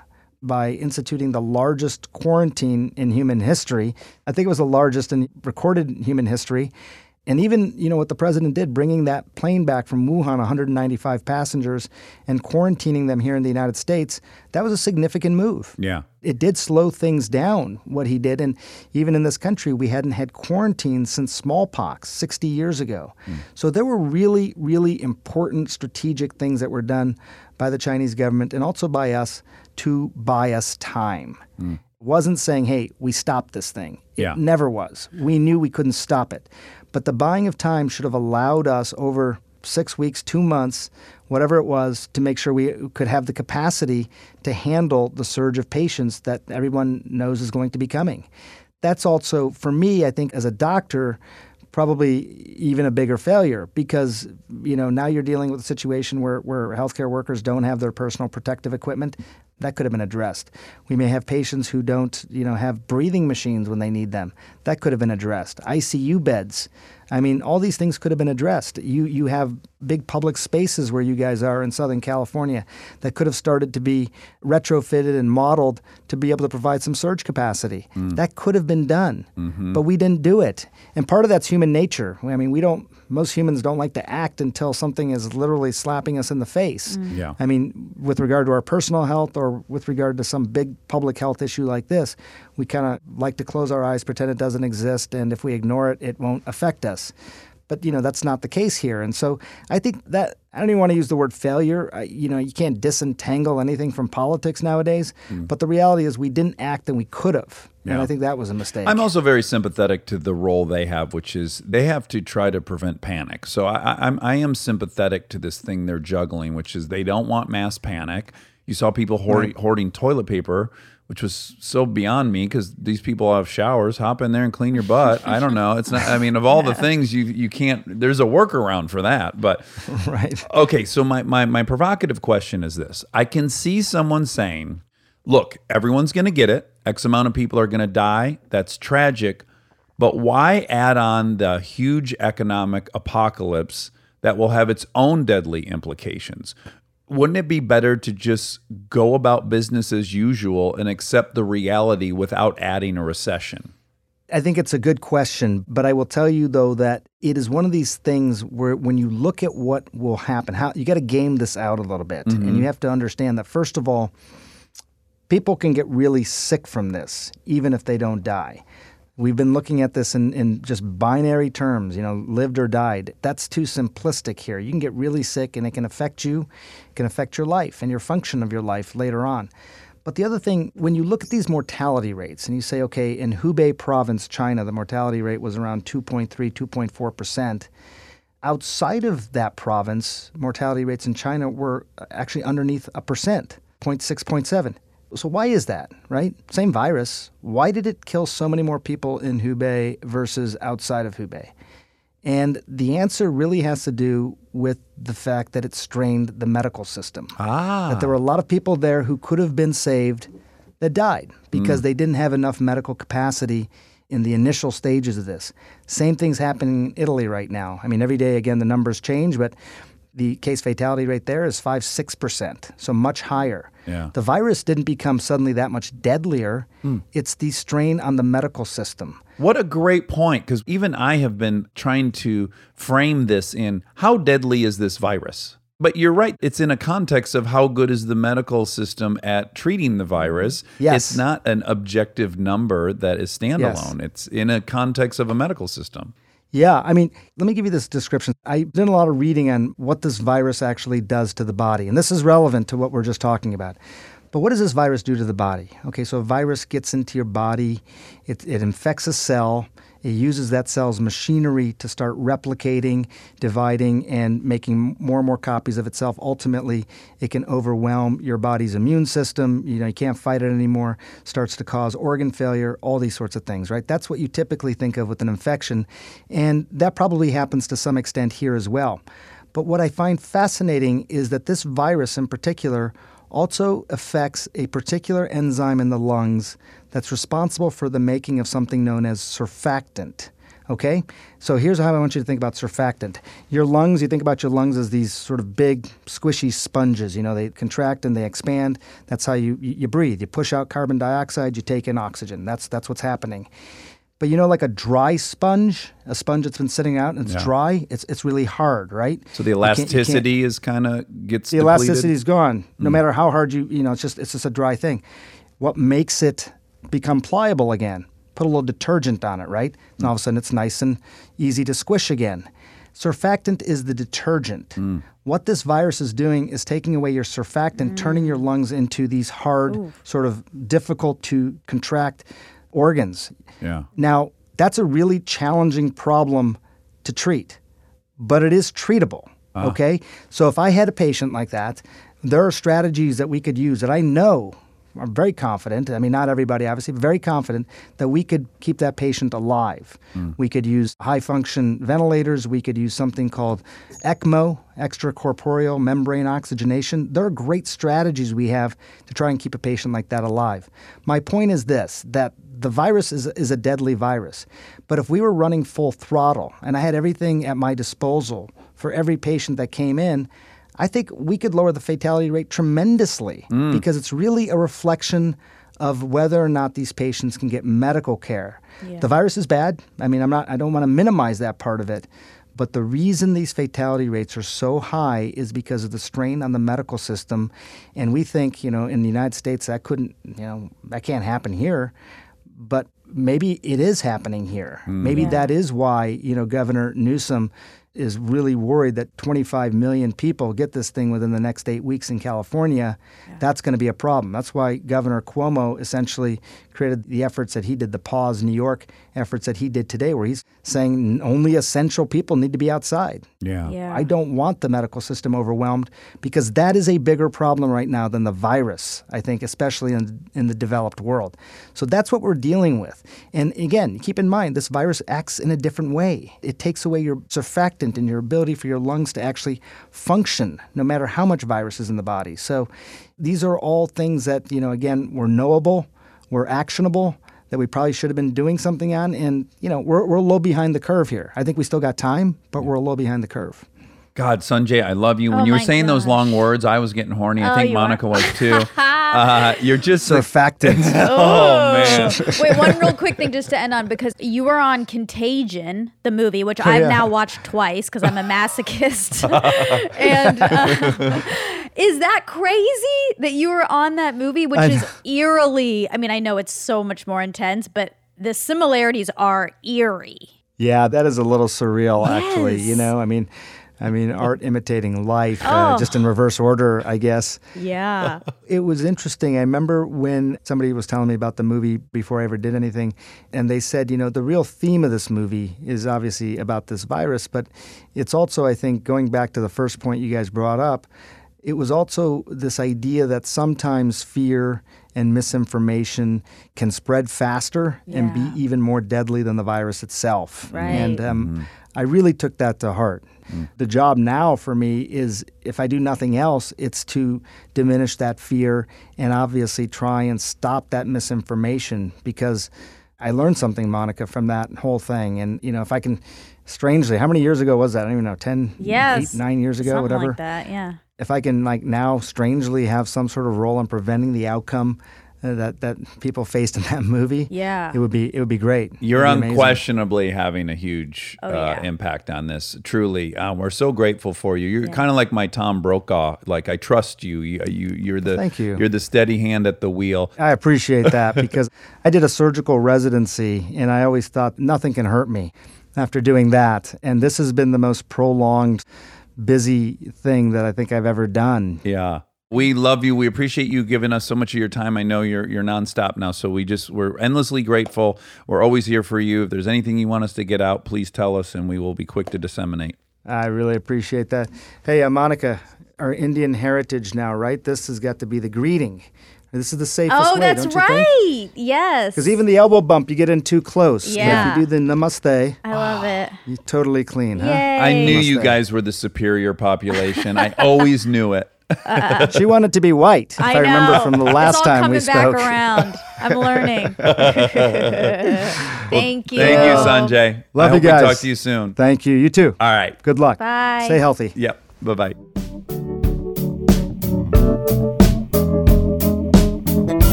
by instituting the largest quarantine in human history. I think it was the largest in recorded human history. And even, you know, what the president did, bringing that plane back from Wuhan, 195 passengers, and quarantining them here in the United States, that was a significant move. Yeah. It did slow things down, what he did. And even in this country, we hadn't had quarantine since smallpox 60 years ago. Hmm. So there were really, really important strategic things that were done by the Chinese government and also by us to buy us time. It wasn't saying, hey, we stopped this thing. It Yeah. never was. We knew we couldn't stop it. But the buying of time should have allowed us over six weeks, two months, whatever it was, to make sure we could have the capacity to handle the surge of patients that everyone knows is going to be coming. That's also, for me, I think, as a doctor, probably even a bigger failure because you know now you're dealing with a situation where, where healthcare workers don't have their personal protective equipment that could have been addressed. We may have patients who don't you know have breathing machines when they need them. That could have been addressed. Icu beds. I mean all these things could have been addressed. You you have big public spaces where you guys are in southern california that could have started to be retrofitted and modeled to be able to provide some surge capacity. Mm. That could have been done mm-hmm. but we didn't do it. And part of that's human nature. I mean we don't most humans don't like to act until something is literally slapping us in the face. Mm. Yeah. i mean with regard to our personal health or with regard to some big public health issue like this we kind of like to close our eyes pretend it doesn't exist and if we ignore it it won't affect us. But you know that's not the case here. And so i think that i don't even want to use the word failure. I, you know you can't disentangle anything from politics nowadays. Mm. But the reality is we didn't act and we could have and Yeah. i think that was a mistake I'm also very sympathetic to the role they have, which is they have to try to prevent panic. So I, I'm I am sympathetic to this thing they're juggling, which is they don't want mass panic. You saw people hoarding, hoarding toilet paper, which was so beyond me because these people have showers. Hop in there and clean your butt. I don't know. It's not. I mean, of all the things you you can't. There's a workaround for that, but right Okay, so my, my my provocative question is this. I can see someone saying, look, everyone's going to get it. X amount of people are going to die. That's tragic. But why add on the huge economic apocalypse that will have its own deadly implications? Wouldn't it be better to just go about business as usual and accept the reality without adding a recession? I think it's a good question, but I will tell you though that it is one of these things where when you look at what will happen, how you got to game this out a little bit, and mm-hmm. you have to understand that first of all, people can get really sick from this, even if they don't die. We've been looking at this in, in just binary terms, you know, lived or died. That's too simplistic here. You can get really sick and it can affect you, it can affect your life and your function of your life later on. But the other thing, when you look at these mortality rates and you say, okay, in Hubei province, China, the mortality rate was around 2.3, 2.4%. Outside of that province, mortality rates in China were uh, actually underneath a percent, 0.6, 0.7. So why is that, right? Same virus. Why did it kill so many more people in Hubei versus outside of Hubei? And the answer really has to do with the fact that it strained the medical system. Ah. That there were a lot of people there who could have been saved that died because they didn't have enough medical capacity in the initial stages of this. Same thing's happening in Italy right now. I mean, every day, again, the numbers change, but the case fatality rate there is 5 6%, so much higher. Yeah. The virus didn't become suddenly that much deadlier. Hmm. It's the strain on the medical system. What a great point, because even I have been trying to frame this in how deadly is this virus? But you're right, it's in a context of how good is the medical system at treating the virus. Yes. It's not an objective number that is standalone, Yes. it's in a context of a medical system. Yeah, I mean, let me give you this description. I did a lot of reading on what this virus actually does to the body, and this is relevant to what we're just talking about. But what does this virus do to the body? Okay, so a virus gets into your body, it, it infects a cell, it uses that cell's machinery to start replicating, dividing, and making more and more copies of itself. Ultimately, it can overwhelm your body's immune system. You know, you can't fight it anymore, starts to cause organ failure, all these sorts of things, right? That's what you typically think of with an infection. And that probably happens to some extent here as well. But what I find fascinating is that this virus in particular also affects a particular enzyme in the lungs that's responsible for the making of something known as surfactant. Okay? So here's how I want you to think about surfactant. Your lungs, you think about your lungs as these sort of big, squishy sponges. You know, they contract and they expand. That's how you, you, breathe. You push out carbon dioxide, you take in oxygen. That's, that's what's happening. But you know, like a dry sponge, a sponge that's been sitting out and it's Yeah. dry, it's, it's really hard, right? So the You can't- you can't- elasticity is kind of gets the elasticity is gone. No mm. matter how hard you, you know, it's just it's just a dry thing. What makes it become pliable again? Put a little detergent on it, right? And all of a sudden it's nice and easy to squish again. Surfactant is the detergent. Mm. What this virus is doing is taking away your surfactant, turning your mm. lungs into these hard, sort of difficult to contract organs. Yeah. Now, that's a really challenging problem to treat, but it is treatable. Ah. Okay? So if I had a patient like that, there are strategies that we could use that I know, I'm very confident, I mean, not everybody obviously, but very confident that we could keep that patient alive. Hmm. We could use high function ventilators, we could use something called ECMO, extracorporeal membrane oxygenation. There are great strategies we have to try and keep a patient like that alive. My point is this that the virus is, is a deadly virus. But if we were running full throttle and I had everything at my disposal for every patient that came in, I think we could lower the fatality rate tremendously mm. because it's really a reflection of whether or not these patients can get medical care. The virus is bad. I mean, I'm not I don't want to minimize that part of it. But the reason these fatality rates are so high is because of the strain on the medical system. And we think, you know, in the United States that couldn't, you know, that can't happen here but maybe it is happening here. Mm. Maybe that is why, you know, Governor Newsom is really worried that 25 million people get this thing within the next eight weeks in California. That's going to be a problem. That's why Governor Cuomo essentially created the efforts that he did, the Pause New York efforts that he did today, where he's saying only essential people need to be outside. Yeah. Yeah. I don't want the medical system overwhelmed because that is a bigger problem right now than the virus, I think, especially in, in the developed world. So that's what we're dealing with. And again, keep in mind, this virus acts in a different way. It takes away your surfactant and your ability for your lungs to actually function, no matter how much virus is in the body. So these are all things that, you know, again, were knowable, were actionable. That we probably should have been doing something on, and you know we're we're a little behind the curve here. I think we still got time, but we're a little behind the curve. God, Sanjay, I love you. When Oh you were my saying those long words, I was getting horny. I Oh, think you are? Monica was too. uh, you're just like, Surfactant. oh man. Wait, one real quick thing just to end on because you were on Contagion, the movie, which I've yeah. now watched twice because I'm a masochist. and uh, is that crazy that you were on that movie, which I is know. eerily? I mean, I know it's so much more intense, but the similarities are eerie. Yeah, that is a little surreal, actually. You know, I mean, I mean, art imitating life, uh, just in reverse order, I guess. Yeah. It was interesting. I remember when somebody was telling me about the movie before I ever did anything, and they said, you know, the real theme of this movie is obviously about this virus, but it's also, I think, going back to the first point you guys brought up, it was also this idea that sometimes fear and misinformation can spread faster and be even more deadly than the virus itself. Right. And um, I really took that to heart. Mm. The job now for me is, if I do nothing else, it's to diminish that fear and obviously try and stop that misinformation because I learned something, Monica, from that whole thing. And, you know, if I can, strangely, how many years ago was that? I don't even know, 10, Yes. eight, nine years ago, Something whatever like that. Yeah. if I can like now strangely have some sort of role in preventing the outcome that that people faced in that movie, Yeah. it would be it would be great. You're It'd be amazing. unquestionably having a huge Oh, uh, yeah. impact on this. Truly, um, we're so grateful for you. You're kind of like my Tom Brokaw. Like I trust you. You, you you're the Thank you. You're the steady hand at the wheel. I appreciate that because I did a surgical residency and I always thought nothing can hurt me after doing that. And this has been the most prolonged, busy thing that I think I've ever done. Yeah. We love you. We appreciate you giving us so much of your time. I know you're you're nonstop now, so we just we're endlessly grateful. We're always here for you. If there's anything you want us to get out, please tell us, and we will be quick to disseminate. I really appreciate that. Hey, uh, Monica, our Indian heritage now, right? This has got to be the greeting. This is the safest Oh, way, that's don't you think? right. Yes. Because even the elbow bump, you get in too close. But Yeah. if you do the namaste, I love it. you're totally clean, huh? Yay. I knew you guys were the superior population. I always knew it. She wanted to be white, if I, I remember from the last all time we spoke. back around. I'm learning. Thank you. Thank you, Sanjay. Love I you hope guys. we talk to you soon. Thank you. You too. All right. Good luck. Bye. Stay healthy. Yep. Bye bye.